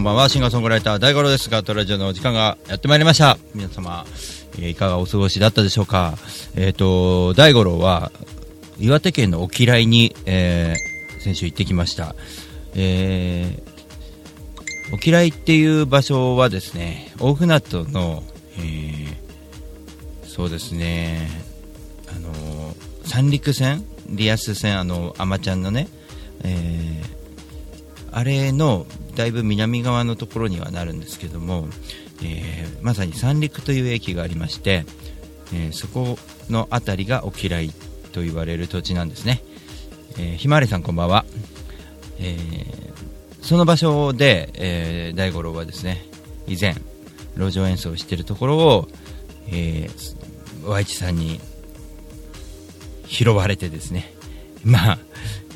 んばんは。シンガーソングライター大五郎ですガートラジオのお時間がやってまいりました。皆様、えーいかがお過ごしだったでしょうか。えっ、と大五郎は岩手県の沖来に、えー先週行ってきました。えー、沖来っていう場所はですね大船渡の、えーそうですねあのー三陸線リアス線あのアマちゃんのね、えーあれのだいぶ南側のところにはなるんですけども、えーまさに三陸という駅がありまして、えーそこの辺りが沖来と言われる土地なんですね、えーひまわりさんこんばんは、えーその場所で、え大五郎はですね以前路上演奏をしているところを、えー、Y 地さんに拾われてですね。まあ、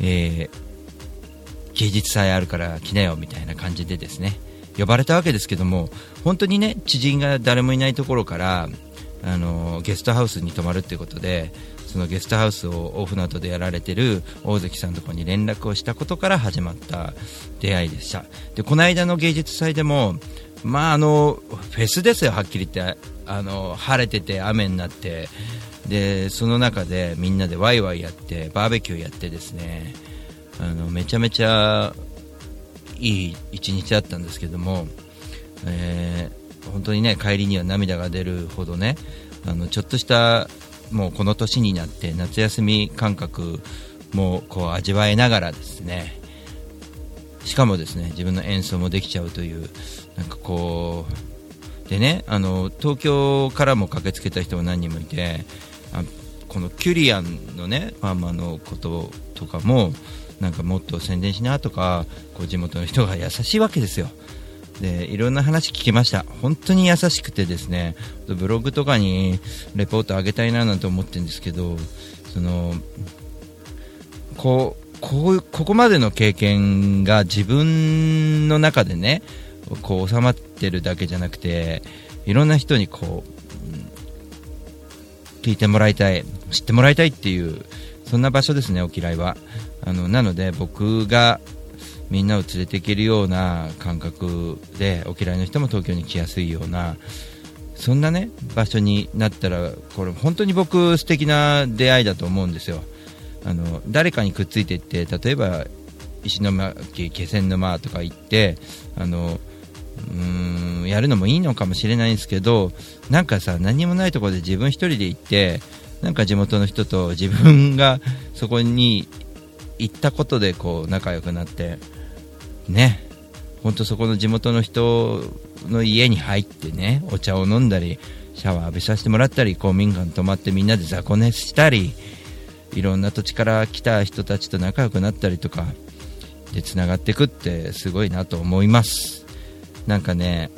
えー芸術祭あるから来なよみたいな感じでですね呼ばれたわけですけども本当にね知人が誰もいないところからあのゲストハウスに泊まるっていうことでそのゲストハウスを大船渡でやられてる大関さんとこに連絡をしたことから始まった出会いでした。でこの間の芸術祭でもまああのフェスですよはっきり言って。あの晴れてて雨になって。でその中でみんなでワイワイやってバーベキューやってですね。あのめちゃめちゃいい一日だったんですけども、えー本当にね帰りには涙が出るほどねあのちょっとしたもうこの年になって夏休み感覚もこう味わえながらですねしかもですね自分の演奏もできちゃうというなんかこうでねあの東京からも駆けつけた人も何人もいてこのキュリアンのねファーマーのこととかもなんかもっと宣伝しなとかこう地元の人が優しいわけですよ。でいろんな話聞きました。本当に優しくてですねブログとかにレポートあげたいななんて思ってるんですけどそのこうこうここまでの経験が自分の中でねこう収まってるだけじゃなくていろんな人にこう聞いてもらいたい知ってもらいたいっていうそんな場所ですね、沖来は。あのなので僕がみんなを連れて行けるような感覚で沖来の人も東京に来やすいようなそんなね場所になったらこれ本当に僕素敵な出会いだと思うんですよ。あの誰かにくっついていって例えば石巻気仙沼とか行ってあのうんやるのもいいのかもしれないんですけどなんかさ何もないところで自分一人で行ってなんか地元の人と自分がそこに行ったことでこう仲良くなってね。本当そこの地元の人の家に入ってねお茶を飲んだりシャワー浴びさせてもらったり公民館泊まってみんなで雑魚寝したりいろんな土地から来た人たちと仲良くなったりとかでつながっていくってすごいなと思います。なんかね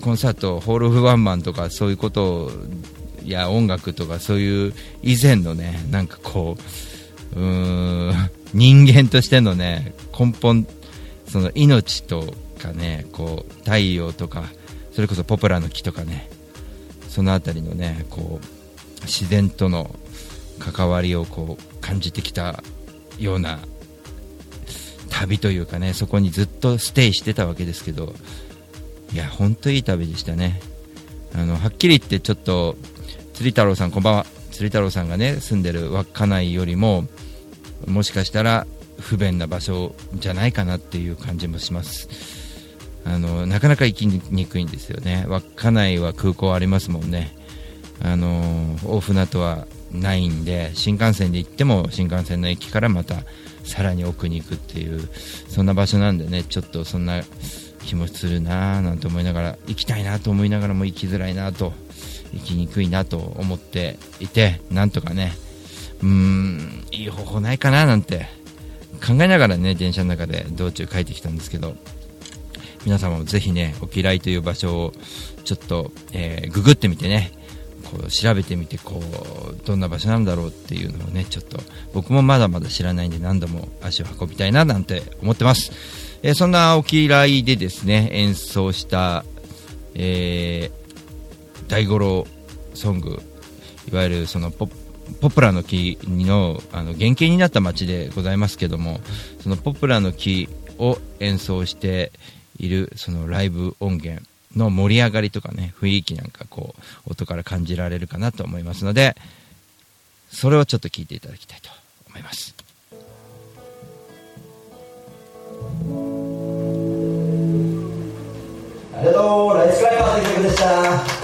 コンサートホール・オブ・ワンマンとかそういうことや音楽とかそういう以前のねなんかこううーん。人間としてのね根本その命とかねこう太陽とかそれこそポプラの木とかねそのあたりのねこう自然との関わりをこう感じてきたような旅というかねそこにずっとステイしてたわけですけどいや本当いい旅でしたね。あのはっきり言ってちょっと釣り太郎さんこんばんは。釣太郎さんがね住んでる稚内よりももしかしたら不便な場所じゃないかなっていう感じもします。あのなかなか行きにくいんですよね。稚内は空港ありますもんね。あの大船渡はないんで新幹線で行っても新幹線の駅からまたさらに奥に行くっていうそんな場所なんでねちょっとそんな気もするなぁなんて思いながら行きたいなと思いながらも行きづらいなと行きにくいなと思っていてなんとかねうーんいい方法ないかななんて考えながらね電車の中で道中帰ってきたんですけど皆様もぜひね沖来という場所をちょっと、えーググってみてねこう調べてみてこうどんな場所なんだろうっていうのをねちょっと僕もまだまだ知らないんで何度も足を運びたいななんて思ってます、えーそんなおきらいでですね演奏した、えー大五郎ソングいわゆるそのポッポプラの木のあの原型になった街でございますけどもそのポプラの木を演奏しているそのライブ音源の盛り上がりとかね雰囲気なんかこう音から感じられるかなと思いますのでそれをちょっと聞いていただきたいと思います。ありがとう。ライスクライバーという曲でした。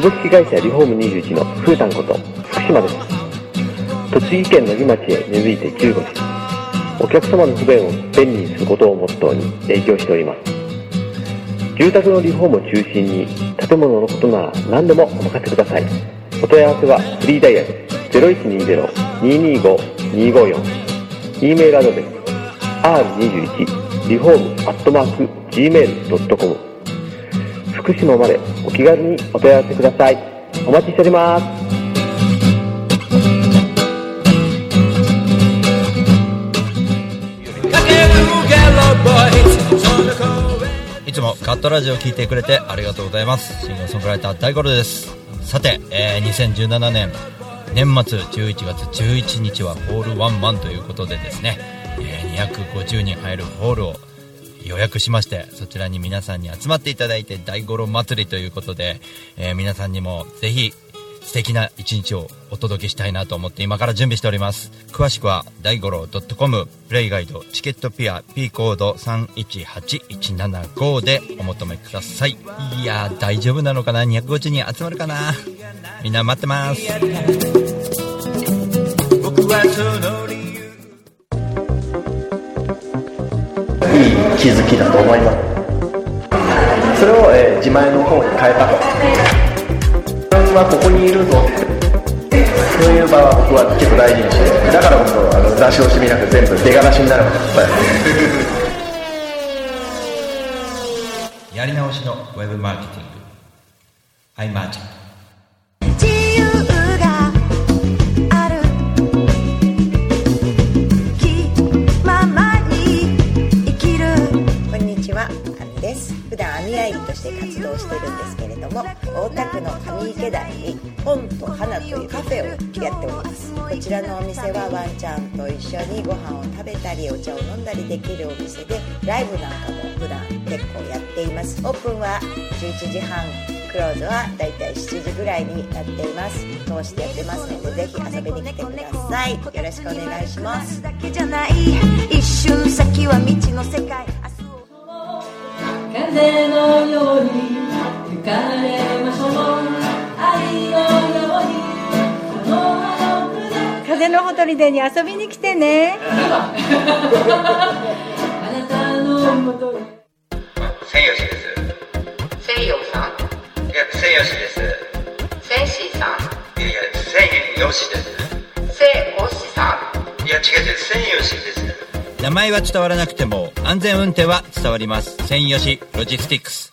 株式会社リフォーム21のふーたんこと福島です。栃木県の木町へ根付いて15年お客様の不便を便利にすることをモットーに営業しております。住宅のリフォームを中心に建物のことなら何でもお任せください。お問い合わせはフリーダイヤル0120-225-254 e メールアドレス r21 リフォームアットマーク gmail.com 福島までお気軽にお問い合わせください。お待ちしております。いつもカットラジオを聞いてくれてありがとうございます。シンガーソングライター大五郎です。さて、えー2017年年末11月11日はホールワンマンということでですね、えー250人入るホールを予約しましてそちらに皆さんに集まっていただいて大五郎祭りということで、えー皆さんにもぜひ素敵な一日をお届けしたいなと思って今から準備しております。詳しくは大五郎 .com プレイガイドチケットピア P コード318175でお求めください。いや大丈夫なのかな？250人集まるかな？みんな待ってます。僕は気づきだと思います。それを、えー自前の方に変えたと。自分はここにいるぞ。そういう場は僕は結構大事にしてだからこそあの出し惜しみなく全部出がらしになることいっぱいやり直しのウェブマーケティング。iMarket 一緒にご飯を食べたりお茶を飲んだりできるお店で、ライブなんかも普段結構やっています。オープンは11時半。クローズはだいたい7時ぐらいになっています。通してやってますのでぜひ遊びに来てください。よろしくお願いします。だけじゃない。一瞬先は未知の世界。風のように吹かれましょう。愛のように風のほとりでに遊びに来てね。あなたのもとです。さん。いや千千よしです。センシーさん。いやです。セオシさいや違う違う千よしです。名前は伝わらなくても安全運転は伝わります。専用しロジスティックス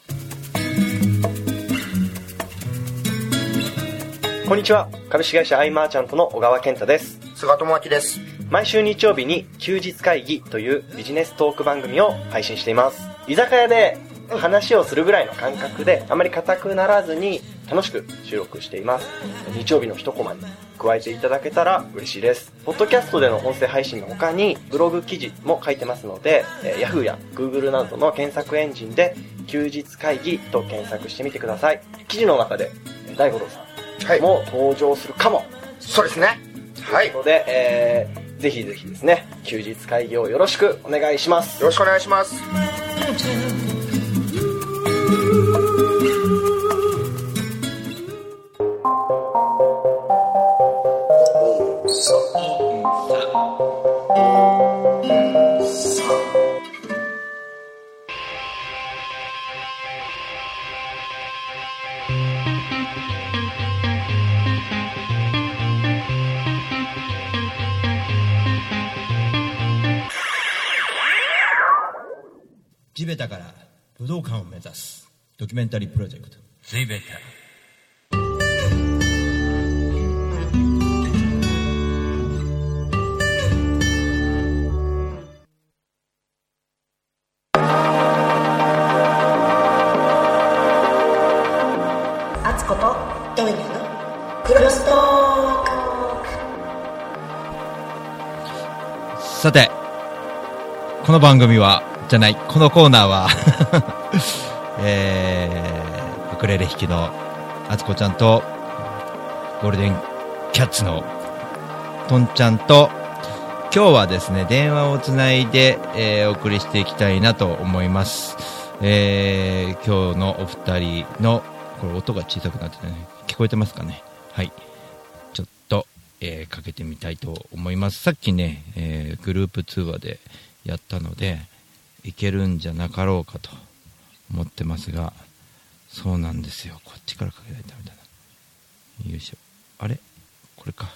こんにちは。株式会社アイマーチャントの小川健太です。菅智明です。毎週日曜日に休日会議というビジネストーク番組を配信しています。居酒屋で話をするぐらいの感覚であまり硬くならずに楽しく収録しています。日曜日の一コマに加えていただけたら嬉しいです。ポッドキャストでの音声配信の他にブログ記事も書いてますので、えー Yahoo や Google などの検索エンジンで休日会議と検索してみてください。記事の中でえー大五郎さんも登場するかも、そうですね。はい。ということで、えーぜひぜひですね休日会議をよろしくお願いします。よろしくお願いします地べたから武道館を目指す。ドキュメンタリープロジェクト。地べたあつことトイレのクロストーク。さてこの番組はじゃない。このコーナーは。えー、ウクレレ弾きのあつこちゃんとゴールデンキャッツのとんちゃんと。今日はですね電話をつないで、えーお送りしていきたいなと思います、えー今日のお二人のこれ音が小さくなっててね聞こえてますかね？はい。ちょっと、えーかけてみたいと思います。さっきね、えーグループ通話でやったのでいけるんじゃなかろうかと思ってますがそうなんですよ。こっちからかけないとダメだな。よいしょ。あれ？これか。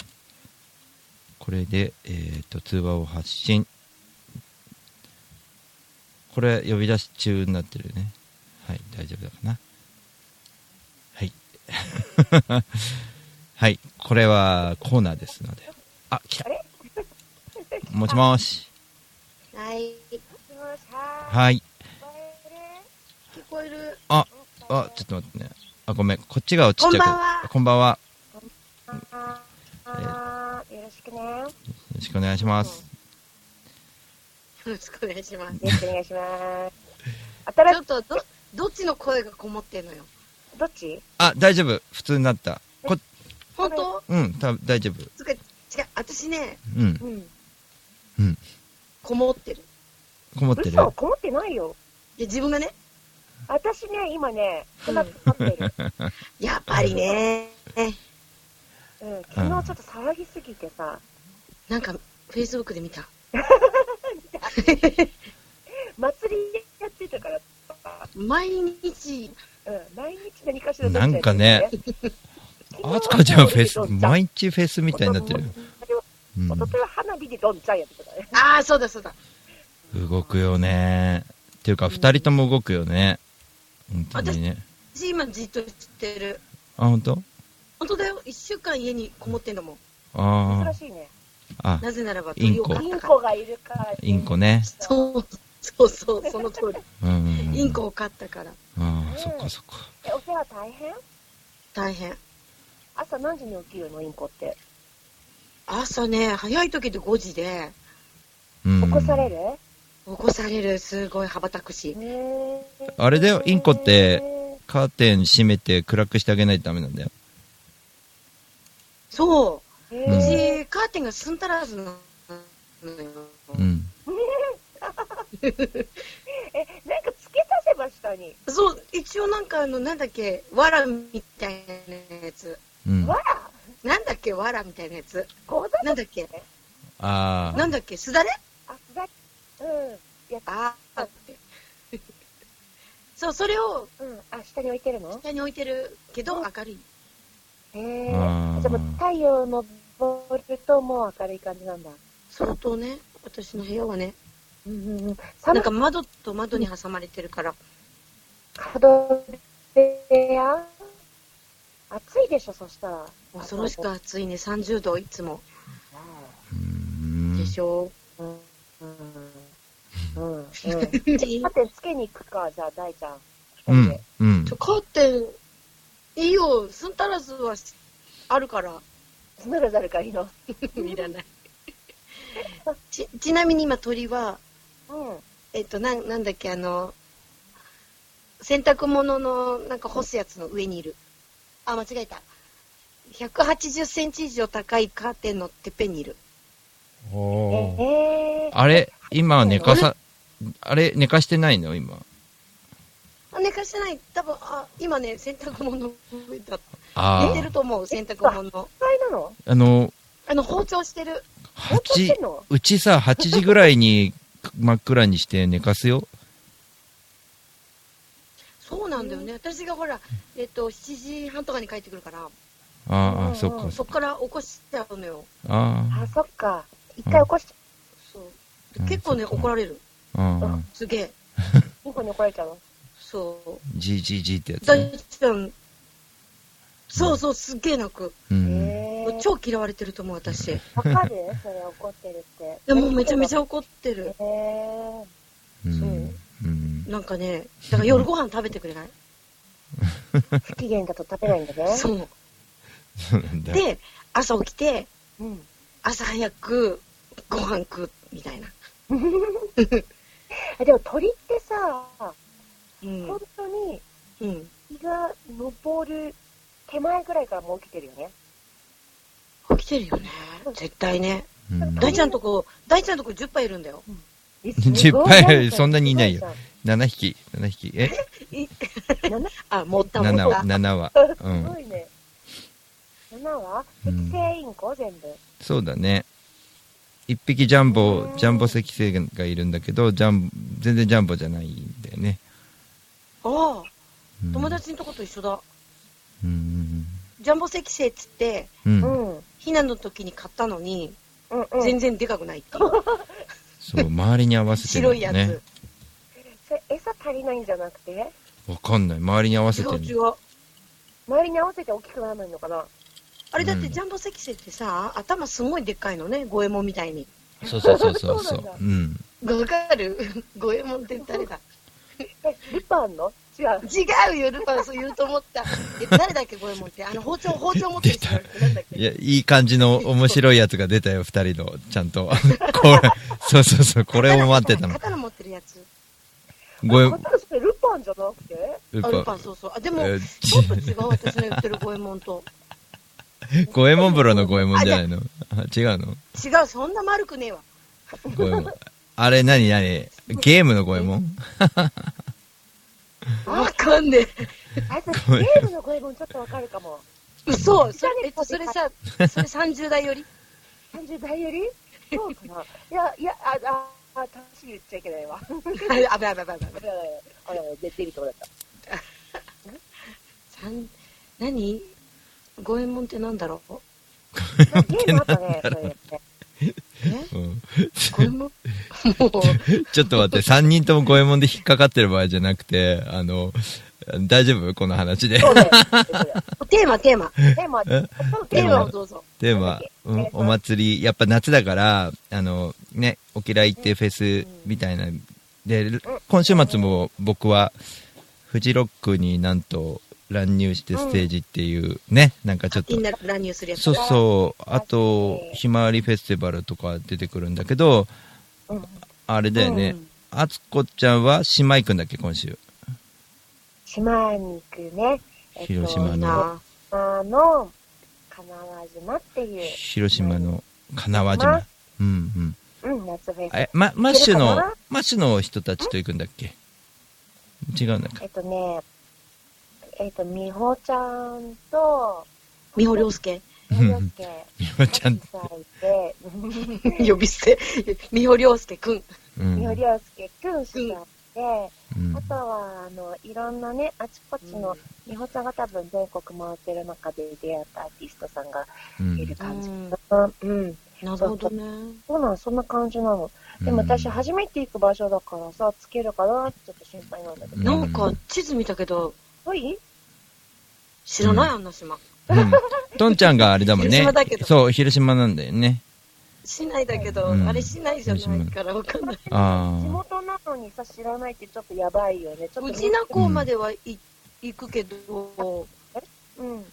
これで、えー、と通話を発信。これ呼び出し中になってるね。はい大丈夫だかな。はい。はいこれはコーナーですので。あ来た。もしもし。はい。はい。聞こえる？ああちょっと待ってね。あごめん。こっちがちっちゃくこんばんは。こんばんは。あーよろしくね。よよろしくお願いします。ろしくお願いします。よろしくお願いします。ちょっと、ど、どっちの声がこもってんのよ？どっち？あ大丈夫。普通になった。こ本当？うんた大丈夫。つか、違う、私ね、うん。うん。うん。こもってる。こもってる。嘘、こもってないよ。いや、自分がね、私ね、今ね、鼻詰まってる。やっぱりね、うん、昨日ちょっと騒ぎすぎてさ、なんか、フェイスブックで見た。祭りやってたから、毎日、うん、毎日何かしらなんかね。あつかちゃんフェス毎日フェスみたいになってる。うんおとといは花火でどんちゃんやってたからね。ああ、そうだそうだ。動くよねっていうか二人とも動くよね本当にね私今じっとしてる。あ本当？本当だよ。一週間家にこもってんだもん。あ珍しいね。ああなぜならば、インコイン。コがいるから。インコねそう、そうそう、その通り。うんインコを飼ったから。ああそっかそっかえ、お世話大変？大変。朝何時に起きるの、インコって。朝ね、早い時で5時で、うん起こされる？起こされる、すごい羽ばたくし。あれだよインコってカーテン閉めて暗くしてあげないとダメなんだよそう。へうち、カーテンがすんたらずなのよ。うん え、なんかつけさせば下に？そう、一応なんかあの、なんだっけ、わらみたいなやつ。うんわらなんだっけ、わらみたいなやつ。なんだっけ、ああなんだっけ、すだれ？うん。やああって。そう、それをうん。あ、下に置いてるの？下に置いてるけど明るい。へえ。あーじゃあもう太陽の昇るともう明るい感じなんだ。相当ね、私の部屋はね、うんうんうん。な寒んか窓と窓に挟まれてるから、角部屋？暑いでしょ、そしたら。恐ろしく暑いね、30度いつも。うんでしょ？うん。うん。うん。うん。カーテンつけに行くか、じゃあ、大ちゃん。うん。うんちょ、。カーテン、いいよ、スンタラスはしあるから、スナルザルかいいの。いらない。ち、ちなみに今鳥は、うん。えっと、なん、なんだっけ、あの、洗濯物のなんか干すやつの上にいる。あ、間違えた。180センチ以上高いカーテンのてっぺんにいる。おーえー。あれ今寝かさ、あれ寝かしてないの今？あ、寝かしてない。多分、あ、今ね、洗濯物の上だ。あ寝てると思う、洗濯物。いなの？あ。あの、あの、包丁してる。8、うちさ、8時ぐらいに 真っ暗にして寝かすよ。そうなんだよね。私がほら、えっと、7時半とかに帰ってくるから、ああ、そっか。そっから起こしちゃうのよ。ああ、そっか。一回起こし、そう。結構ね、怒られる。すげえ。どこに怒られちゃうの？そう。じーじーじーってやつ大ね。ちゃん、そうそう、すっげえ泣く。うん。超嫌われてると思う、私。わかる？それ怒ってるって。でもめちゃめちゃ怒ってる。えー。う。なんかね、だから夜ご飯食べてくれない？不機嫌だと食べないんだね。そう。そうなんだ。で、朝起きて、うん。朝早くご飯食う、みたいな。えでも鳥ってさ、うん。本当にうん。日が昇る手前ぐらいからもう起きてるよね。起きてるよね。絶対ね。うん大ちゃんとこ、大ちゃんとこ10羽いるんだよ。10杯、そんなにいないよ。7匹、7匹。え？あ、持った持っ ?7 は、た。7は。すうんご。いね。7は？うん赤星インコ全部。そうだね。一匹ジャンボ、ジャンボ石星がいるんだけど、ジャン、全然ジャンボじゃないんだよね。ああ、うん友達のとこと一緒だ。うん。ジャンボ石星っつって、うん。うん。避難の時に買ったのに、うんうん。全然でかくないっていう。そう、周りに合わせてる白いやんだねつ。。それ餌足りないんじゃなくて？わかんない。周りに合わせてる違う違う。周りに合わせて大きくならないのかな？あれだってうんジャンボ石星ってさ、頭すごいでっかいのね、五右衛門みたいに。そうそうそうそうそう なんだそう。うん。わかる？五右衛門って誰だ？え、ルパンの？違う。違うよ、ルパンそう言うと思った。え、誰だっけ、五右衛門って？あの、包丁、包丁持ってる人なんだっけ？いや、いい感じの面白いやつが出たよ、二人の。ちゃんと。これ、そうそうそう、これを待ってたの。刀持ってるやつ。ごえ、ルパンじゃなくて？あ、ルルパン。パン、そうそう。あ、でも、えちょっと違う、私の言ってる五右衛門と。五右衛門風呂の五右衛門じゃないの？あ違うの？違う、そんな丸くねえわ。五右衛門。あれ何？何？ゲームの五右衛門？わかんねえ。あいつゲームの五右衛門ちょっとわかるかも。嘘それ、えっと、それさ、それ30代より？30代より？そうかないや、いや、あ、あ、あ、正しい言っちゃいけないわ。あ、やばいやばいやばいやばい。あやばいあやばいでデリとこだった。三何五右衛門ってなんだろう？ゲームあったね、そう？ん五右衛門？もう、ちょっと待って、三人とも五右衛門で引っかかってる場合じゃなくて、あの、大丈夫？この話で。そうね。テーマ、テーマ。テーマ、えテーマをどうぞ。テーマ、うん、お祭り、やっぱ夏だから、あの、ね、おきらいってフェスみたいな。で、今週末も僕は、フジロックになんと乱入してステージっていう、ね、なんかちょっと。みん、な乱入するやつ。そうそう、あと、ひまわりフェスティバルとか出てくるんだけど、うん。あれだよね、あつこちゃんは島行くんだっけ、今週。島に行くね。えっと広島の、あの、金輪島っていう、広島の。金輪島。うんうん。うん、夏フェス。え、ま、マッシュのマッシュの人たちと行くんだっけ？違うんだっけ？えっとね、えっと、みほちゃんと、美穂良介。みほりょうすけ、みほちゃん、呼び捨て。美穂良介くん。うんみほりょうすけくん、主催で、うんあとは、あの、いろんなね、あちこちの、美穂ちゃんが多分全国回ってる中で出会ったアーティストさんがうんいる感じかな。うん。なるほどね。そうなの、そんな感じなの。でも私、初めて行く場所だからさ、つけるかなってちょっと心配なんだけど。なんか地図見たけど、はい？知らない、あんな島。うんトンちゃんがあれだもんね広島だけ。どそう、広島なんだよね。市内だけど、うんあれ市内じゃないからわかんない。地あ元なのにさ、知らないってちょっとやばいよね。ちょっと宇品港まではい行くけど、うん。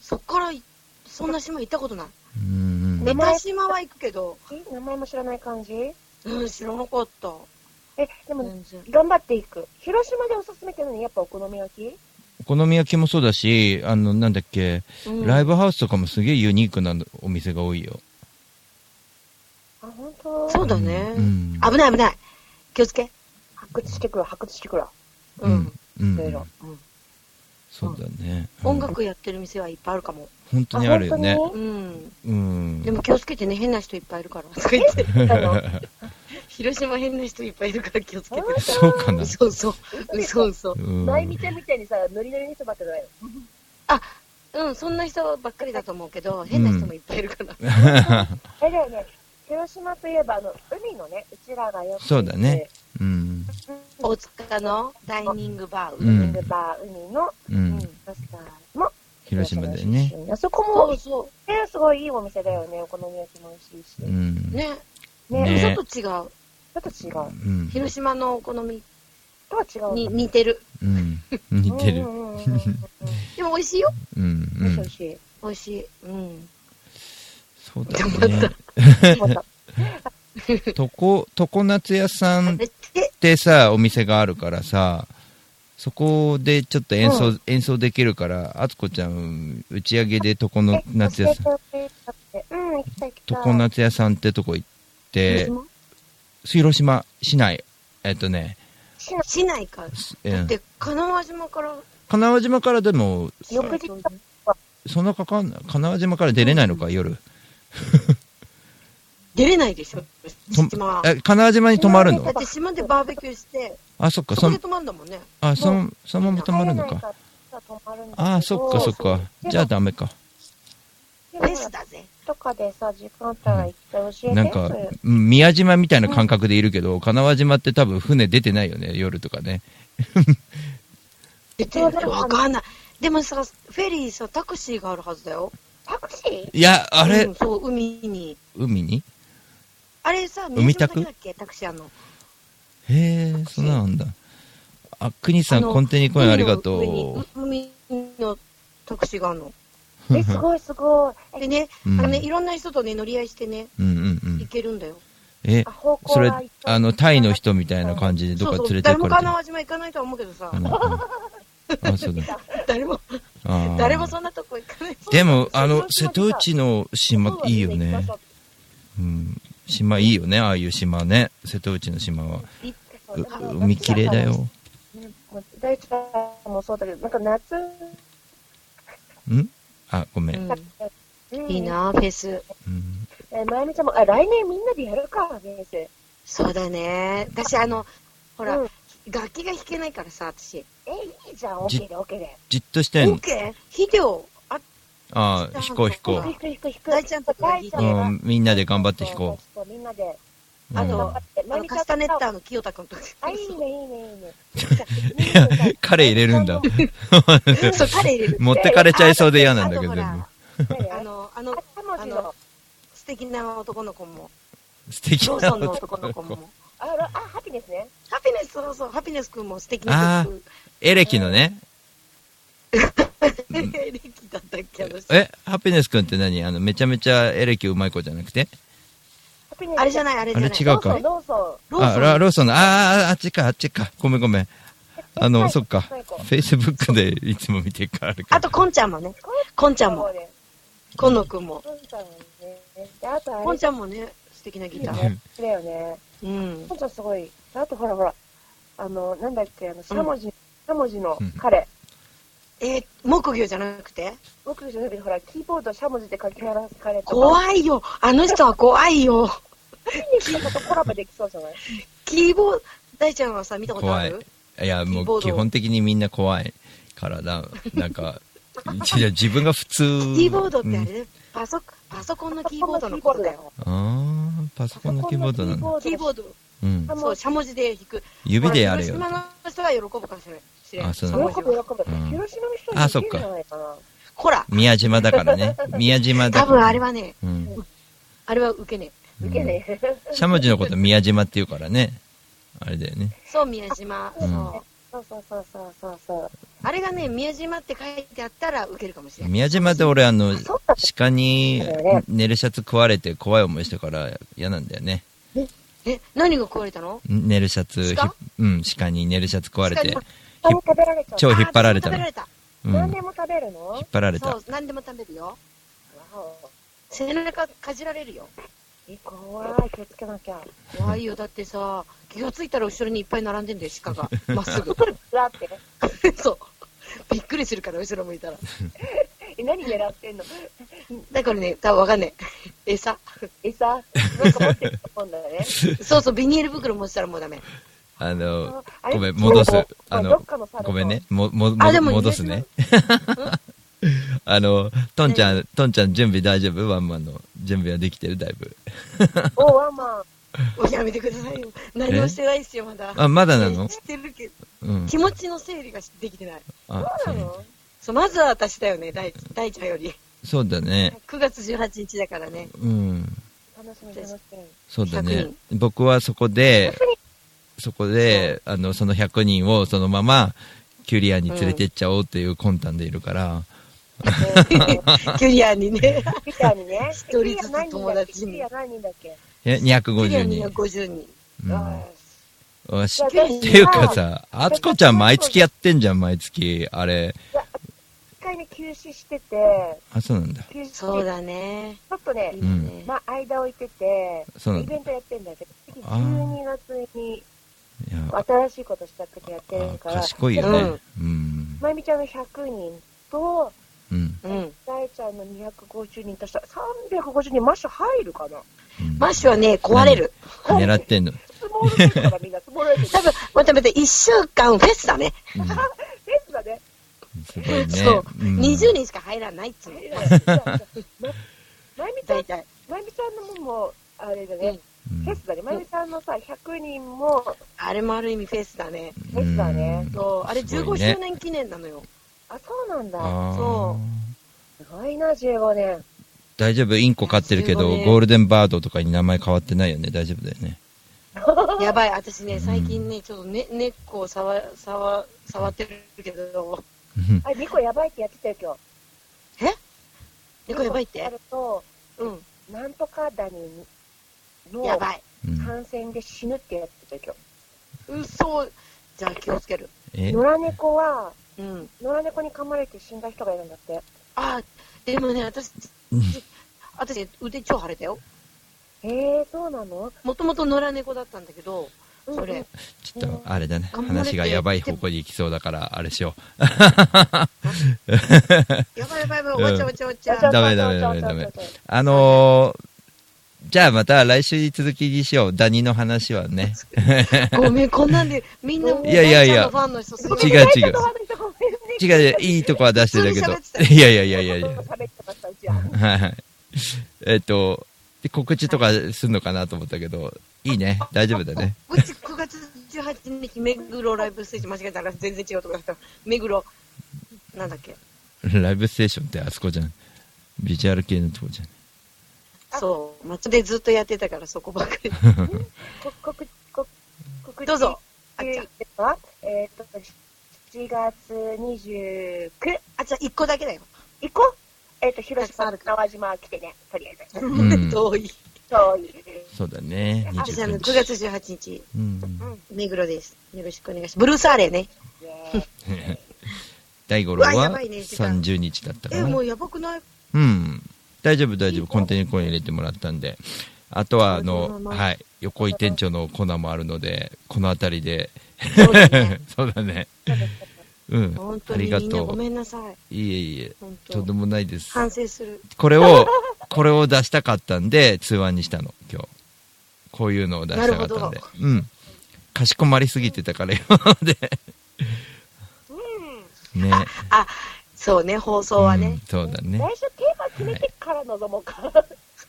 そっからいそんな島行ったことない。うんメタ島は行くけど、え？名前も知らない感じ？うん、知らなかった。え、でも頑張っていく。広島でおすすめってのにやっぱお好み焼き？お好み焼きもそうだし、あの、なんだっけ、うんライブハウスとかもすげえユニークなお店が多いよ。あ、本当？そうだね。うん。危ない危ない。気をつけ。発掘してくる、発掘してくる。うん。うんいろいろ。そうだね。音楽やってる店はいっぱいあるかも。本当にあるよね。うん。うん。でも気をつけてね、変な人いっぱいいるから。とか言って 広島変な人いっぱいいるから気をつけて。そうかなそうそう。そうそう。うん前見てみたいにさ、ノリノリの人ばっかじゃないよ。うん、そんな人ばっかりだと思うけど、変な人もいっぱいいるから。あれだよね、広島といえば、あの、海のね、うちらがよく行くそうだね。うん。大塚のダイニングバー。うんダイニングバー、海の、うん。マスターも、広島でね。あそこも、そうね、すごいいいお店だよね、お好み焼きも美味しいし。うん。ね。ねねちょっと違う。ちょっと違う。うん。広島のお好みとは違う。に似てる。うん。似てる。でも美味しいよ。うん。うん美味。しい。美味しい。うん。そうだね。とこ、常夏屋さんってさ、お店があるからさ、そこでちょっと演奏、う演奏できるから、あつこちゃん、打ち上げで常夏屋さん。常夏屋さんってとこ行って、広島市内、えっとね、市内か。えーだって、金輪島から、金輪島からでも、そんなかかんない、金輪島から出れないのか、夜。出れないでしょ。と島。え、金輪島に泊まるの？だって島でバーベキューして、あ、そっか、そこで泊まるんだもんね。あ、その、そのまま泊まるのか。ああ、そっかそっか。じゃあダメか。スだぜ。とかでさ、時間あったら行って教えて。なんか宮島みたいな感覚でいるけど、金輪島って多分船出てないよね、夜とかね。出てるわかんない。でもさ、フェリーさ、タクシーがあるはずだよ。タクシー？いや、あれ？うん、そう、海に。海に？あれさ、海タク宮島だけだっけ？タクシーあんの。へえ、そんななんだ。あ、くにさん、コンテニコインありがとう。海のタクシーがあるの。え、すごいすごい。でね、うんあのね、いろんな人とね、乗り合いしてね、うんうんうん行。けるんだよ。えそれあの、タイの人みたいな感じでどっか連れて誰も行かれて金輪島行かないとは思うけどさ、うんうんあ、そうだ。誰も、誰もそんなとこ行かない。でも、あの、瀬戸内の島いいよね。うん。島いいよね、ああいう島ね。瀬戸内の島は。う海綺麗だよ。ねもう大地さんもそうだけど、なんか夏、ん？あ、ごめん。うんうんいいな、フェス。うんえ、まゆみちゃんも、あ、来年みんなでやるか、先生。そうだね。私、あの、ほら、うん楽器が弾けないからさ、私。え、いいじゃん、オッケーで、オッケーで。じっとしてんオッケー？ヒデオ、あ、ああ、飛行飛行弾。く弾く弾く。大ちゃんとか弾いてうん、みんなで頑張って飛行。そうみんなで。うんあのまゆみちゃんカスタネッターの清田君とか。あ、いいね、いいね、いいね。いや、彼入れるんだ。そう、彼入れる。持ってかれちゃいそうで嫌なんだけど、あとほら全あの、あの、素敵な男の子も、部。素敵な男の子も。あ、ハピネスね。ハピネス、そうそう、ハピネス君も素敵な曲。エレキのね。エレキだったっけ、あの人え、ハピネス君って何？あの、めちゃめちゃエレキうまい子じゃなくて？あれじゃない、あれじゃない。あれ違うか？ローソン。ローソンあ、ラローソンの、あーあ、あっちか、あっちか。ごめんごめん。あの、そっか。フェイスブックでいつも見てるからあるけあと、コンちゃんもね。コンちゃんも。ね。コンノ君も。コンちゃんもね。で、あとあれ。コンちゃんもね、素敵なギター。だよね。うんコ。ンちゃんすごい。あとほらほら。あの、なんだっけ、あの、しゃもじ、しゃもじの彼。えー、木魚じゃなくて？僕じゃなくて、ほら、キーボードしゃもじで書き鳴らす彼とか。怖いよ。あの人は怖いよ。筋肉とコラボできそうじゃない？キーボード、大ちゃんはさ、見たことあ怖いる。いや、もう基本的にみんな怖いからだ。なんか、いや自分が普通。キーボードってあうんれ、パソパソコンのキーボードのことだよ。あー、パソコンのキーボードなんだ。キーボード。うん。そう、しゃもじで弾く。指でやれよ島の人は喜ぶかもしれない。知れんあそうなんだ喜ぶ喜ぶ。うん広島の人にあそっかできるんじゃないかな。ほら、宮島だからね。宮島だから。多分あれはね、うん。あれは受けね受けね。しゃもじのこと宮島って言うからね。あれだよね。え。そう、宮島。うんそう。そうそうそうそうそうそう。あれがね、宮島って書いてあったら受けるかもしれない。宮島で俺あの、鹿に寝るシャツ食われて怖い思いしたから嫌なんだよね。え、何が壊れたの？寝るシャツ、うん、鹿に寝るシャツ食われて、食べられちゃう。超引っ張られたの何でも食べるの？っ張られたそう。、何でも食べるよ。背中かじられるよ。え、怖い。気をつけなきゃ。怖いよ。だってさ、気がついたら後ろにいっぱい並んでんだよ、鹿が。まっすぐ。だって。そう。びっくりするから、後ろ向いたら。え、何狙ってんの？だからね、多分わかんない。餌。餌？なんか持ってると思うんだよね。そうそう、ビニール袋持ってたらもうダメ。あの、ごめん、戻す。あのごめんね。も、も、戻すね。あの、トンちゃん、トンちゃん準備大丈夫？ワンマンの準備はできてる？だいぶ。お、ワンマン。おやめてくださいよ。何もしてないっすよ、まだ。あ、まだなの？知ってるけど、うん。気持ちの整理ができてない。あ、そうなの？そう、まずは私だよね、大大ちゃんより。そうだね。9月18日だからね。うん。楽しみ楽しみ。そうだね100。僕はそこで、そこで、あの、その100人をそのまま、キュリアに連れてっちゃおうっていう魂胆でいるから、キュリアにね。ピタにね。一人ずつ友達にピタ何人だっけ？え、キュリア250人。250人。うん。よし。っていうかさ、あつこちゃん毎月やってんじゃん、毎月。あれ。一回ね、休止してて、あ、そうなんだ。休止してそうだね。ちょっとね。まあ、間置いてて、そうなんだイベントやってんだけど、次あー12月に新しいことしたくてやってるあから、賢いよね。うん。まゆみちゃんの100人と、うん。うん。大ちゃんの250人足したら350人マッシュ入るかな？うんマッシュはね、壊れる。狙ってんの。スモールフェスだからみんなスモールフェス。多分、待って待って、1週間フェスだね。うんフェスだね。すごいね。そう。ん20人しか入らないっつうの。まゆみちゃん。まゆみちゃんのももう、あれだね、うんフェスだね。まゆみちゃんのさ、100人もあれもある意味フェスだね。フェスだねうんそう。あれ15すごいね周年記念なのよ。あ、そうなんだ。そすごいな、15年。大丈夫？インコ飼ってるけど、15年ゴールデンバードとかに名前変わってないよね。大丈夫だよね。やばい、私ね、最近ね、ちょっとね、根っこを触、触、触ってるけど、うんあ、猫やばいってやってたよ、今日。根っこやばいって？あると、うん。なんとかダニのやばい。うん感染で死ぬってやってたよ、嘘。じゃあ気をつける。野良猫は、うん。野良猫に噛まれて死んだ人がいるんだって。あ、でもね、私、うん私、腕超腫れたよ。えー、そうなの？もともと野良猫だったんだけど、それ、ちょっと、あれだね。話がやばい方向に行きそうだから、あれしよう。やばいやばいやばい、終わっちゃう終わっちゃう終わっちゃう。ダメダメダメダメ。あのー、じゃあまた来週に続きにしよう。ダニの話はね。ごめん、こんなんで、みんな、いやいやいやい違う違う。違う、いいとこは出してるけど。いやいやいやいやいや。は。はいはい。えっと、で告知とかするのかなと思ったけど、いいね。大丈夫だね。うち9月18日、目黒ライブステージ間違えたら全然違うとこだった。目黒、なんだっけ。ライブステーションってあそこじゃん。ビジュアル系のとこじゃん。そう。街でずっとやってたから、そこばっかり。どうぞ。あちゃいうのはえっ、と、7月29、あ、じゃあ1個だけだよ。行こうえっ、と、広島ある、淡島来てね、とりあえず。うん 遠い。そういう。そうだね。あじゃあ、29 9月18日、うん。目黒です。よろしくお願いします。ブルースアーレイね。大 五郎はばいね時間30日だったかえ、なも。うやばくない？うん。大丈夫大丈夫。コンテナコイン入れてもらったんで。あとは、あその、はい。横井店長の粉もあるので、この辺りで。そうだね。そうん。ありがにみんなごとめんなさい。う。いえいえ。とんでもないです。反省する。これを、これを出したかったんで、通話にしたの、今日。こういうのを出したかったんなで。うん。かしこまりすぎてたから、今まで。ね。あ、そうね、放送はね。そうだね。来週テーマ決めてから臨もうか。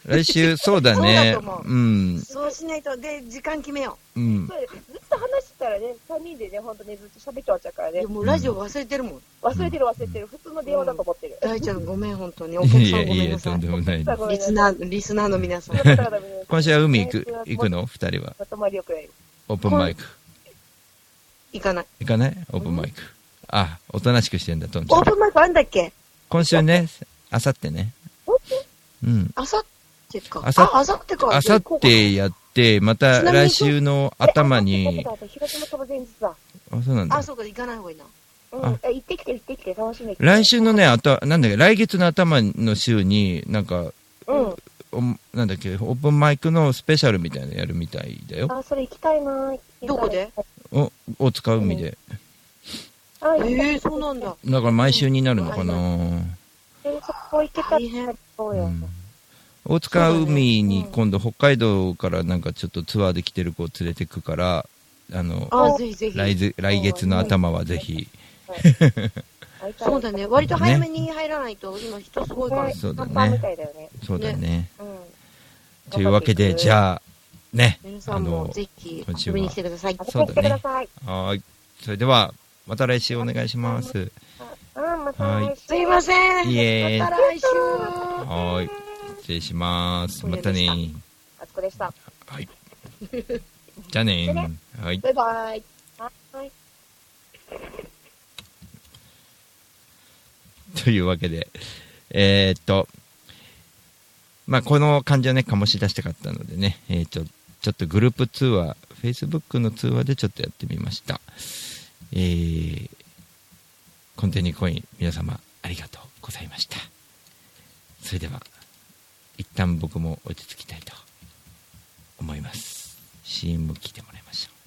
来週、そうだねそうだと思。ううん。そうしないと、で、時間決めようん。そうずっと話してたらね、3人でね、ほんとね、ずっと喋って終わっちゃうからう。ねいや、。もうラジオ忘れてるもん。忘れてる忘れてる。普通の電話だと思ってる。大ちゃんごめん、本当に。お客さんいやいや、ごめんなさいとん。でもない。リスナー、リスナーの皆さん。今週は海行く、行くの？二人は。まとまりよくない。オープンマイク。行かない。行かない？オープンマイク。あ、おとなしくしてんだ、トンちゃんオー。プンマイクあんだっけ？今週ね、あさってね。うん。あさってか。あさってか。あさってやって、また来週の頭に、あそうなんだあ、。そうか、行かない方がいいな。うん。え、行ってきて行ってきて、楽しみに。来週のね、あと、なんだっけ、来月の頭の週に、なんか、うん。おなんだっけ、オープンマイクのスペシャルみたいなのやるみたいだよ。あ、それ行きたいなどこで？お、大塚海で。あ、えええ、そうなんだ。だから毎週になるのかなー、そこ行けたらそうよ。大塚海に今度北海道からなんかちょっとツアーで来てる子を連れてくから、あの、あ、ぜひぜひ。来ず来月の頭はぜひ。そうだね。割と早めに入らないと、今人すごいから。そうだね。そうだね。うん。というわけで、じゃあ、ね、あ皆さんもの、ぜひ今週遊びには来てください。そうだね来てくだ。さい。はーい。それでは、また来週お願いします。はい。すいません。いえまた来週。はーい。失礼します。またね。あつこでした。はい。じゃあねはい。バイバイ。はい。というわけで、えーっと、まあ、この感じをね、醸し出したかったのでね、えー、ちょ、ちょっとグループ通話、Facebook の通話でちょっとやってみました。えー、コンテニコイン、皆様、ありがとうございました。それでは、一旦僕も落ち着きたいと思います。CM 聞いてもらいましょう。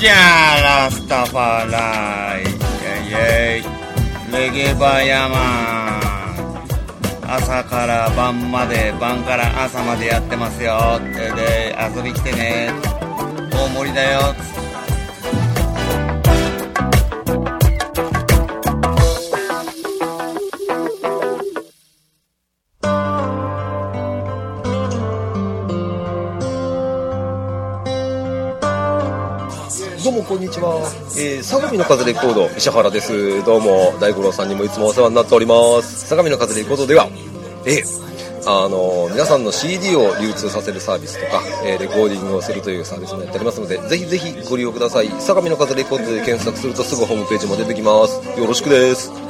じゃあラスタファライイェイイェイレゲバヤマン朝から晩まで晩から朝までやってますよでで遊び来てね。大盛りだよ。にちは、えー、相模の風レコード石原です。どうも大五郎さんにもいつもお世話になっております。相模の風レコードではえーあの皆さんの CD を流通させるサービスとか、えーレコーディングをするというサービスもやっておりますのでぜひぜひご利用ください。相模の風レコードで検索するとすぐホームページも出てきます。よろしくです。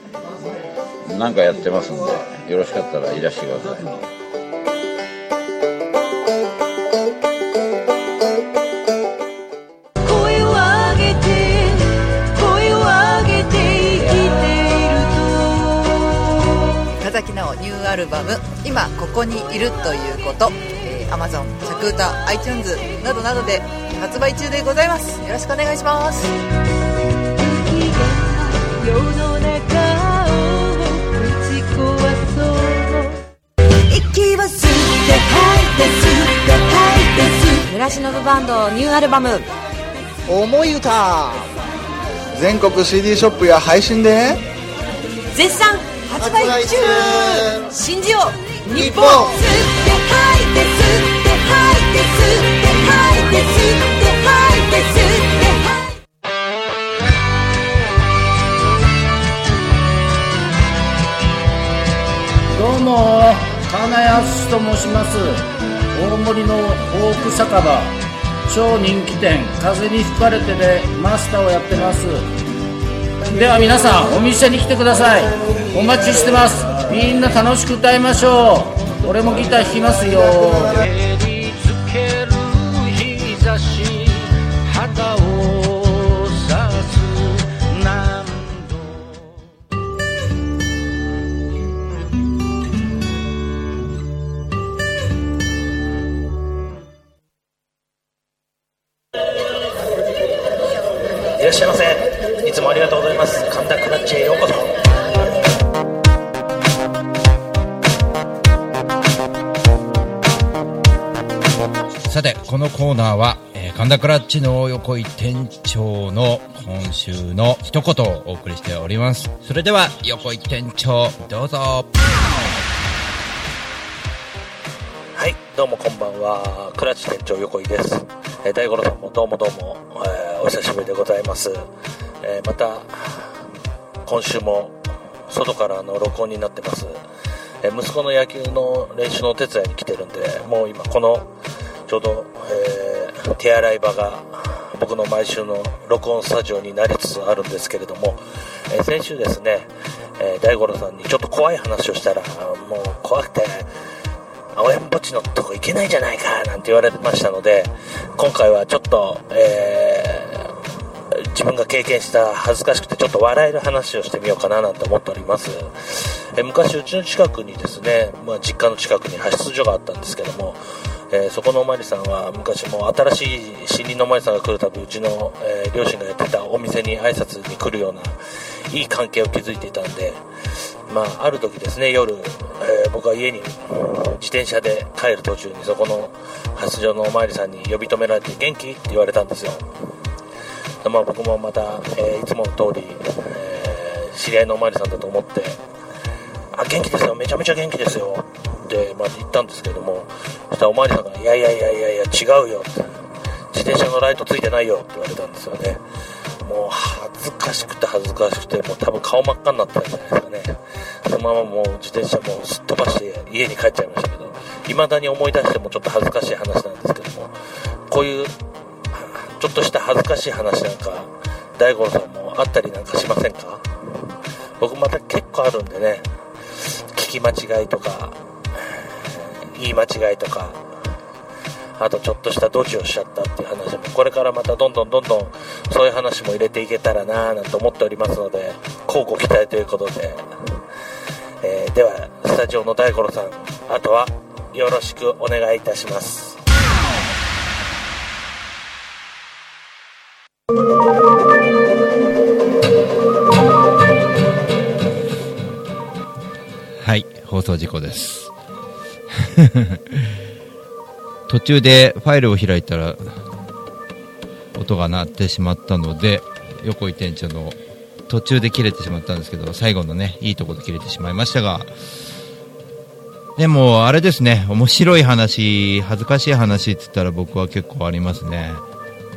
何かやってますんで、よろしかったらいらしてください。声を上げて声を上げて生きていると。風木直ニューアルバム今ここにいるということ、えー、Amazon、シャクータ、iTunes などなどで発売中でございます。よろしくお願いします村忍バンドニューアルバム「思い歌」全国 CD ショップや配信で。絶賛発売中。信じよう日本。どうも金谷敦と申します大森のオーク酒場。超人気店。風に吹かれてでマスターをやってます。では皆さんお店に来てください。お待ちしてます。みんな楽しく歌いましょう。俺もギター弾きますよ。いつもありがとうございます。神田クラッチへようこそ。さて、このコーナーは、えー神田クラッチの横井店長の今週の一言をお送りしております。それでは、横井店長、どうぞ。はいどうもこんばんは。クラッチ店長横井です、えー大五郎さんもどうもどうも、えーお久しぶりでございます、えーまた今週も外からの録音になってます、えー息子の野球の練習のお手伝いに来てるんでもう今このちょうど、えー手洗い場が僕の毎週の録音スタジオになりつつあるんですけれども、え先週ですね、え大五郎さんにちょっと怖い話をしたらもう怖くて青山墓地のとこ行けないじゃないかなんて言われましたので今回はちょっと、えー自分が経験した恥ずかしくてちょっと笑える話をしてみようかななんて思っております、え昔うちの近くにですね、まあ、実家の近くに派出所があったんですけどもえーそこのおまりさんは昔も新しい森林のおまりさんが来るたびうちの、えー両親がやってたお店に挨拶に来るようないい関係を築いていたんで、まあ、ある時ですね夜、えー僕は家に自転車で帰る途中にそこの派出所のおまわりさんに呼び止められて元気？って言われたんですよ。まあ、僕もまた、えーいつもの通り、えー知り合いのおまわりさんだと思ってあ元気ですよめちゃめちゃ元気ですよって、まあ、言ったんですけどもそしたらおまわりさんがいやいやいやいやいや違うよって自転車のライトついてないよって言われたんですよね。もう恥ずかしくて恥ずかしくてもう多分顔真っ赤になったんじゃないですかね。そのままもう自転車もすっ飛ばして家に帰っちゃいましたけど未だに思い出してもちょっと恥ずかしい話なんですけどもこういうちょっとした恥ずかしい話なんか大五郎さんもあったりなんかしませんか？僕また結構あるんでね聞き間違いとか言い間違いとかあとちょっとしたドジをしちゃったっていう話もこれからまたどんどんどんどんそういう話も入れていけたらなぁなんて思っておりますので乞うご期待ということで、えーではスタジオの大五郎さんあとはよろしくお願いいたします。放送事故です。途中でファイルを開いたら、音が鳴ってしまったので、横井店長の途中で切れてしまったんですけど、最後のね、いいところで切れてしまいましたが、でも、あれですね、面白い話、恥ずかしい話って言ったら僕は結構ありますね。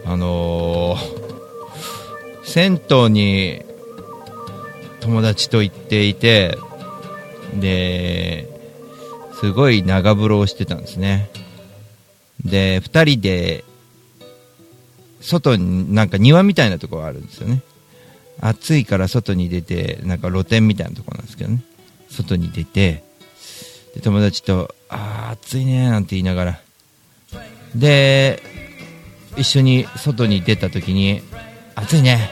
あのー銭湯に友達と行っていて、で、すごい長風呂をしてたんですね。で、二人で、外になんか庭みたいなところがあるんですよね。暑いから外に出て、なんか露天みたいなところなんですけどね。外に出て、で友達と、あー、暑いねなんて言いながら。で、一緒に外に出た時に、暑いね。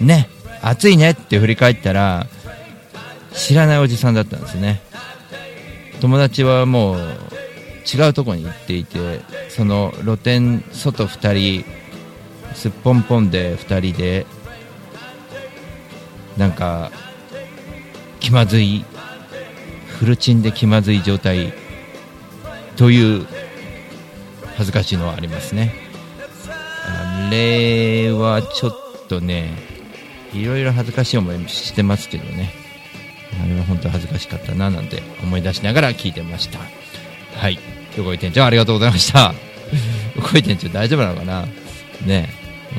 ね。暑いねって振り返ったら、知らないおじさんだったんですね。友達はもう違うとこに行っていてその露店外2人すっぽんぽんで2人でなんか気まずいフルチンで気まずい状態という恥ずかしいのはありますねあれはちょっとねいろいろ恥ずかしい思いしてますけどねあれは本当恥ずかしかったななんて思い出しながら聞いてました。はい。横井店長ありがとうございました。横井店長大丈夫なのかな？ね。う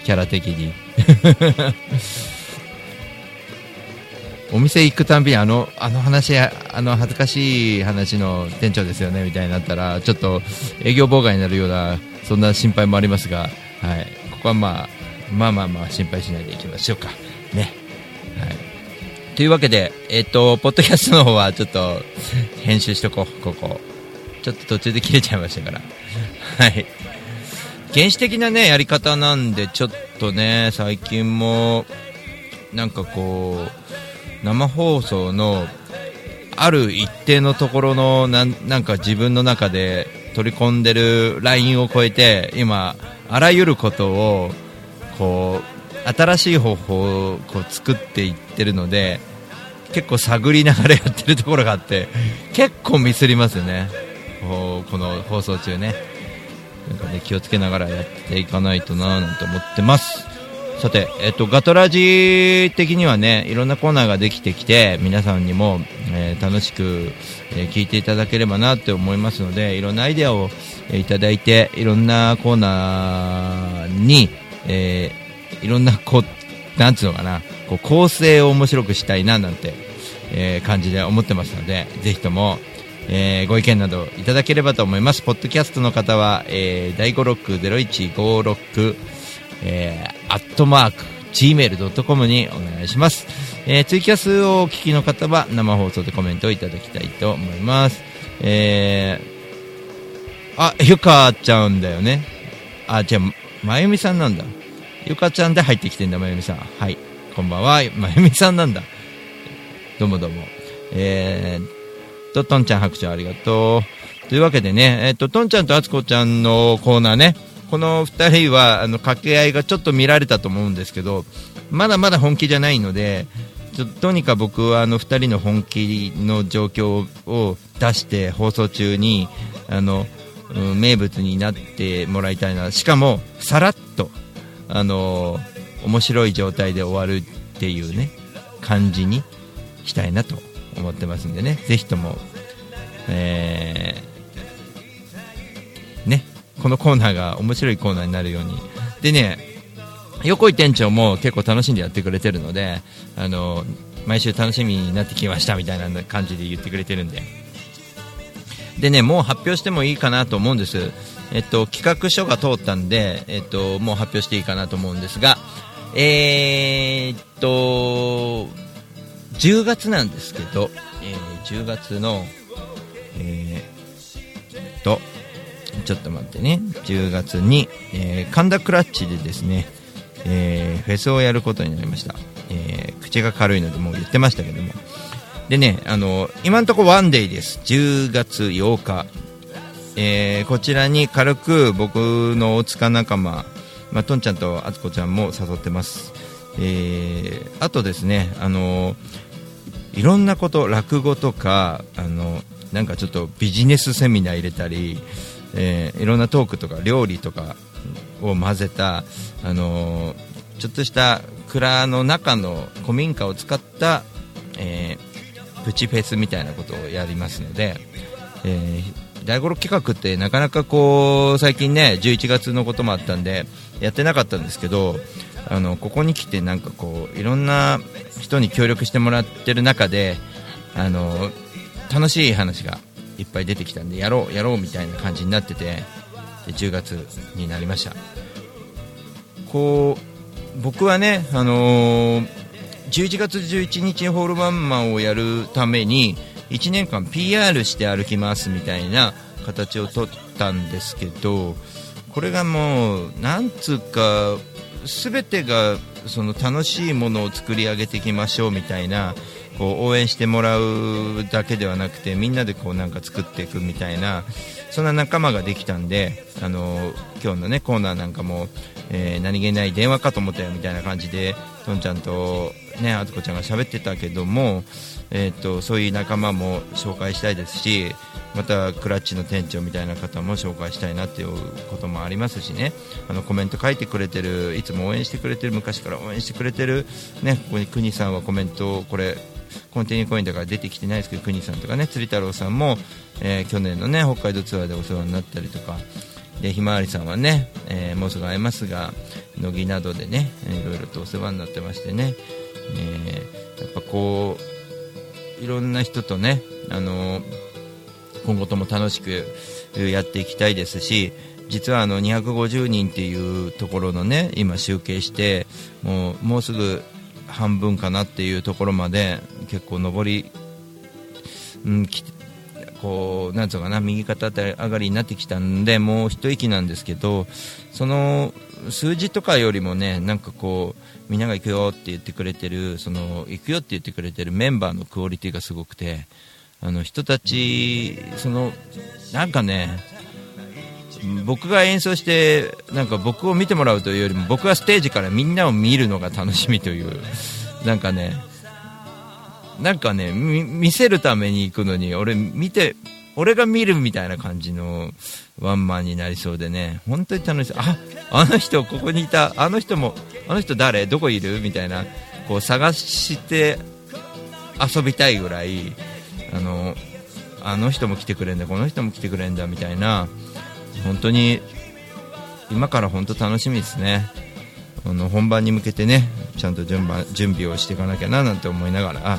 ん。キャラ的に。お店行くたんびにあのあの話あの恥ずかしい話の店長ですよねみたいになったらちょっと営業妨害になるようなそんな心配もありますが、はい、ここはまあまあまあまあ心配しないでいきましょうか。ね、はい、というわけでえっ、とポッドキャストの方はちょっと編集しとこうここ。ちょっと途中で切れちゃいましたから。はい。原始的なねやり方なんでちょっとね最近もなんかこう生放送のある一定のところのなんなんか自分の中で取り込んでるラインを超えて今あらゆることをこう新しい方法をこう作っていってるので結構探りながらやってるところがあって結構ミスりますよね。こうこの放送中ね。なんかね気をつけながらやっていかないとななんて思ってます。さて、えっと、ガトラジ的にはねいろんなコーナーができてきて皆さんにも、えー楽しく、えー聞いていただければなって思いますのでいろんなアイデアを、えいただいていろんなコーナーに、えーいろんなこうなんつうのかなこう構成を面白くしたいななんて、えー感じで思ってますのでぜひともえーご意見などいただければと思います。ポッドキャストの方は、えー、第560156、えー、アットマーク、gmail.com にお願いします。えーツイキャスをお聞きの方は生放送でコメントをいただきたいと思います。えー、あ、ゆかちゃんだよね。あ、じゃあ、まゆみさんなんだ。ゆかちゃんで入ってきてんだ、まゆみさん。はい。こんばんは、まゆみさんなんだ。どうもどうも。えー、と、とんちゃん白鳥ありがとう。というわけでね、えっ、と、とんちゃんとあつこちゃんのコーナーね、この二人は、あの、掛け合いがちょっと見られたと思うんですけど、まだまだ本気じゃないので、ちょとにか僕はあの二人の本気の状況を出して放送中に、あの、うん名物になってもらいたいな。しかも、さらっと、あの、面白い状態で終わるっていうね、感じにしたいなと思ってますんでね、ぜひとも、えーね、このコーナーが面白いコーナーになるように。でね、横井店長も結構楽しんでやってくれてるので、あの、毎週楽しみになってきましたみたいな感じで言ってくれてるんで。でね、もう発表してもいいかなと思うんです。えっと、企画書が通ったんで、えっと、もう発表していいかなと思うんですが、えーっと、10月なんですけど、えー10月の、えーっと、ちょっと待ってね、10月に、えー神田クラッチでですね、えーフェスをやることになりました。えー口が軽いのでもう言ってましたけども。でね、あの、今のとこワンデイです。10月8日。えーこちらに軽く僕の大塚仲間、まあ、とんちゃんとあつこちゃんも誘ってます。えーあとですね、あのいろんなこと、落語とか、あのなんかちょっとビジネスセミナー入れたり、えーいろんなトークとか料理とかを混ぜた、あのちょっとした蔵の中の古民家を使った、えープチフェスみたいなことをやりますので、えー大五郎企画ってなかなかこう最近ね11月のこともあったんでやってなかったんですけどあのここに来てなんかこういろんな人に協力してもらってる中であの楽しい話がいっぱい出てきたんでやろうやろうみたいな感じになっててで10月になりました。こう僕はね、あのー11月11日にホールワンマンをやるために1年間 PR して歩きますみたいな形を取ったんですけどこれがもうなんつうか全てがその楽しいものを作り上げていきましょうみたいなこう応援してもらうだけではなくてみんなでこうなんか作っていくみたいなそんな仲間ができたんであの今日のねコーナーなんかも、え何気ない電話かと思ったよみたいな感じでとんちゃんとねあつこちゃんが喋ってたけども、えー、とそういう仲間も紹介したいですしまたクラッチの店長みたいな方も紹介したいなっていうこともありますしね。あのコメント書いてくれてるいつも応援してくれてる昔から応援してくれてるねここに国さんはコメントをこれコンティニューコインだから出てきてないですけど国さんとかね釣り太郎さんも、えー去年のね北海道ツアーでお世話になったりとか。でひまわりさんはね、えーもうすぐ会えますが乃木などでねえーいろいろとお世話になってましてね、えーやっぱこういろんな人とねあの今後とも楽しくやっていきたいですし実はあの250人っていうところのね今集計してもうもうすぐ半分かなっていうところまで結構上り、うん、こうなんつうかな右肩上がりになってきたんでもう一息なんですけどその数字とかよりもねなんかこうみんなが行くよって言ってくれてるその行くよって言ってくれてるメンバーのクオリティがすごくてあの人たちそのなんかね僕が演奏してなんか僕を見てもらうというよりも僕がステージからみんなを見るのが楽しみというなんかねなんかね見せるために行くのに俺見て俺が見るみたいな感じのワンマンになりそうでね。本当に楽しい。ああの人ここにいた。あの人もあの人誰？どこいる？みたいなこう探して遊びたいぐらいあのあの人も来てくれんだ。この人も来てくれんだみたいな。本当に今から本当楽しみですね。あの本番に向けてねちゃんと順番準備をしていかなきゃななんて思いながら。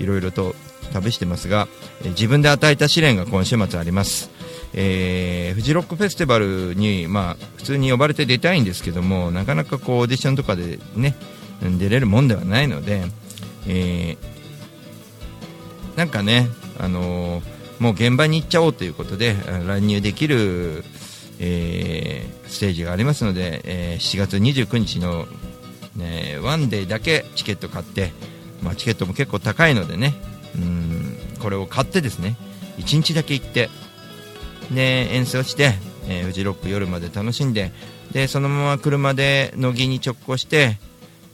いろいろと旅してますがえー自分で与えた試練が今週末あります、えーフジロックフェスティバルに、まあ、普通に呼ばれて出たいんですけどもなかなかこうオーディションとかでね出れるもんではないので、えーなんかね、あのーもう現場に行っちゃおうということで乱入できる、えーステージがありますので、えー7月29日の、ね、ワンデーだけチケット買って、まあ、チケットも結構高いのでね。うん。これを買ってですね。1日だけ行って。で演奏して、えーフジロック夜まで楽しんで。でそのまま車で乃木に直行して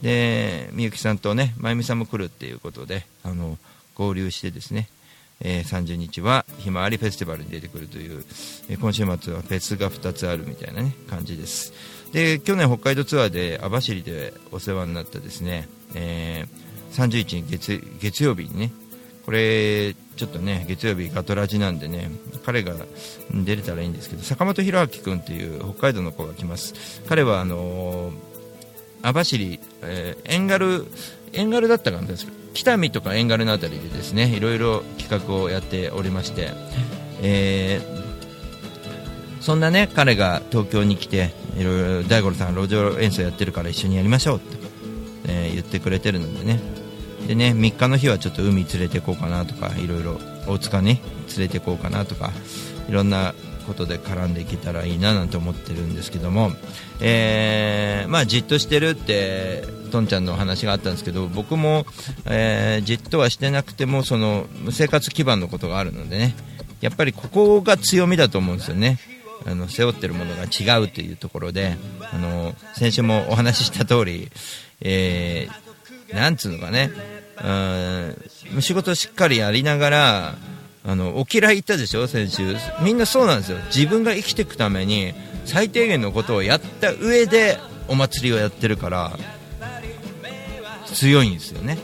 でみゆきさんとねまゆみさんも来るっていうことであの合流してですね、えー30日はひまわりフェスティバルに出てくるという、えー今週末はフェスが2つあるみたいなね感じです。で去年北海道ツアーで網走でお世話になったですね、えー31日月月曜日にね。これちょっとね月曜日ガトラジなんでね彼が出れたらいいんですけど坂本弘明君っていう北海道の子が来ます。彼はあのー網走、えー、エンガルエンガルだったかなんですけど北見とかエンガルのあたりでですねいろいろ企画をやっておりまして、えーそんなね彼が東京に来ていろいろ大五郎さん路上演奏やってるから一緒にやりましょうって、えー言ってくれてるのでね。でね3日の日はちょっと海連れて行こうかなとかいろいろ大塚ね連れて行こうかなとかいろんなことで絡んでいけたらいいななんて思ってるんですけども、えーまあじっとしてるってとんちゃんのお話があったんですけど僕も、えーじっとはしてなくてもその生活基盤のことがあるのでねやっぱりここが強みだと思うんですよね。あの背負ってるものが違うというところであの先週もお話しした通り、えーなんつうのかねうん。仕事しっかりやりながらあのお嫌い言ったでしょ先週。みんなそうなんですよ。自分が生きていくために最低限のことをやった上でお祭りをやってるから強いんですよね。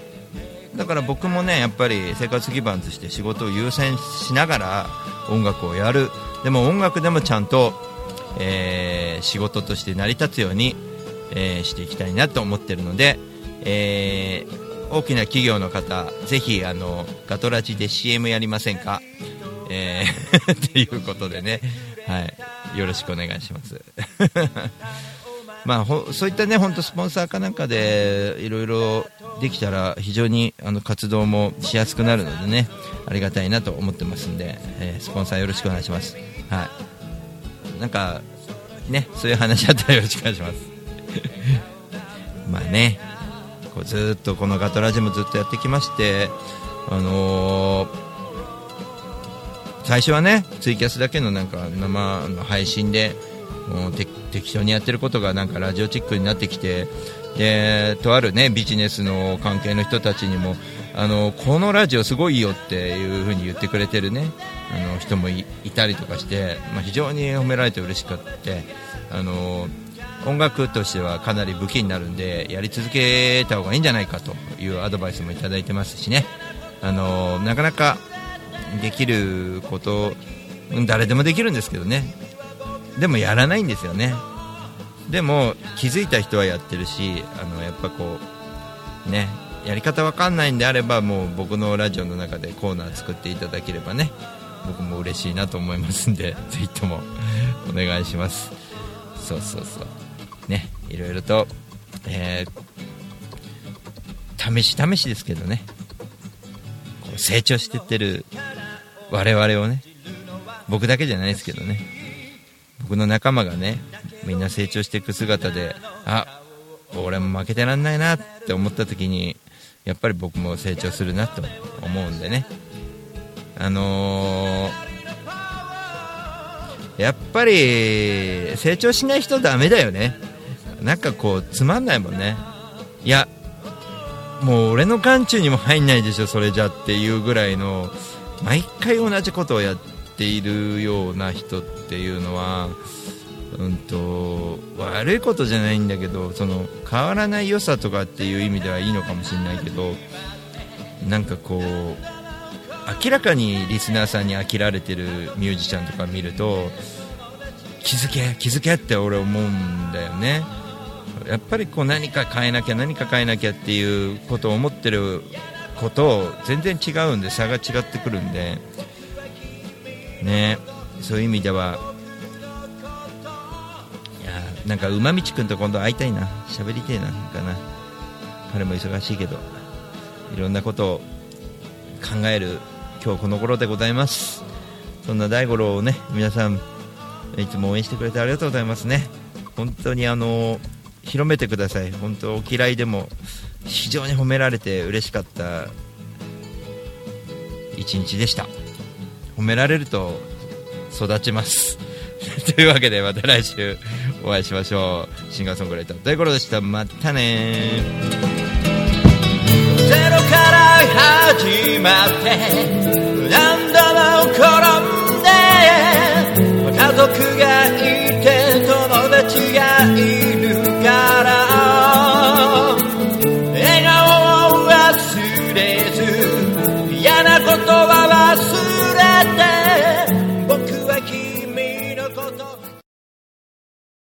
だから僕もねやっぱり生活基盤として仕事を優先しながら音楽をやる。でも音楽でもちゃんと、えー仕事として成り立つように、えーしていきたいなと思ってるので、えー大きな企業の方ぜひあのガトラジで CM やりませんか？えー っていうことでね、はい、よろしくお願いします。まあ、そういったね本当スポンサーかなんかでいろいろできたら非常にあの活動もしやすくなるのでねありがたいなと思ってますんで、えースポンサーよろしくお願いします。はい、なんかねそういう話あったらよろしくお願いします。まあねこうずっとこのガトラジもずっとやってきまして、あのー最初はねツイキャスだけのなんか生の配信でもう適当にやってることがなんかラジオチックになってきてでとあるねビジネスの関係の人たちにもあのこのラジオすごいよっていう風に言ってくれてるねあの人もいたりとかして、まあ、非常に褒められて嬉しくってあの音楽としてはかなり武器になるんでやり続けた方がいいんじゃないかというアドバイスもいただいてますしね。あのなかなかできること誰でもできるんですけどね。でもやらないんですよね。でも気づいた人はやってるしあのやっぱこうねやり方わかんないんであればもう僕のラジオの中でコーナー作っていただければね僕も嬉しいなと思いますんでぜひともお願いします。そうそうそう。ねいろいろと、えー試し試しですけどね。こう成長してってる我々をね僕だけじゃないですけどね。僕の仲間がねみんな成長していく姿であ俺も負けてらんないなって思った時にやっぱり僕も成長するなと思うんでね。あのーやっぱり成長しない人ダメだよね。なんかこうつまんないもんね。いやもう俺の眼中にも入んないでしょそれじゃっていうぐらいの毎回同じことをやっているような人っていうのはうんと悪いことじゃないんだけどその変わらない良さとかっていう意味ではいいのかもしれないけどなんかこう明らかにリスナーさんに飽きられてるミュージシャンとか見ると気づけ気づけって俺思うんだよね。やっぱりこう何か変えなきゃ何か変えなきゃっていうことを思ってること全然違うんで差が違ってくるんでね。そういう意味ではいやなんか馬道くんと今度会いたいな。喋りたいな。かな。彼も忙しいけどいろんなことを考える今日この頃でございます。そんな大五郎をね皆さんいつも応援してくれてありがとうございますね。本当にあの広めてください。本当お嫌いでも非常に褒められて嬉しかった一日でした。褒められると育ちます。というわけでまた来週お会いしましょう。シンガーソングライター大五郎でした。またねゼロから始まって何度も転んで家族がいて友達がいる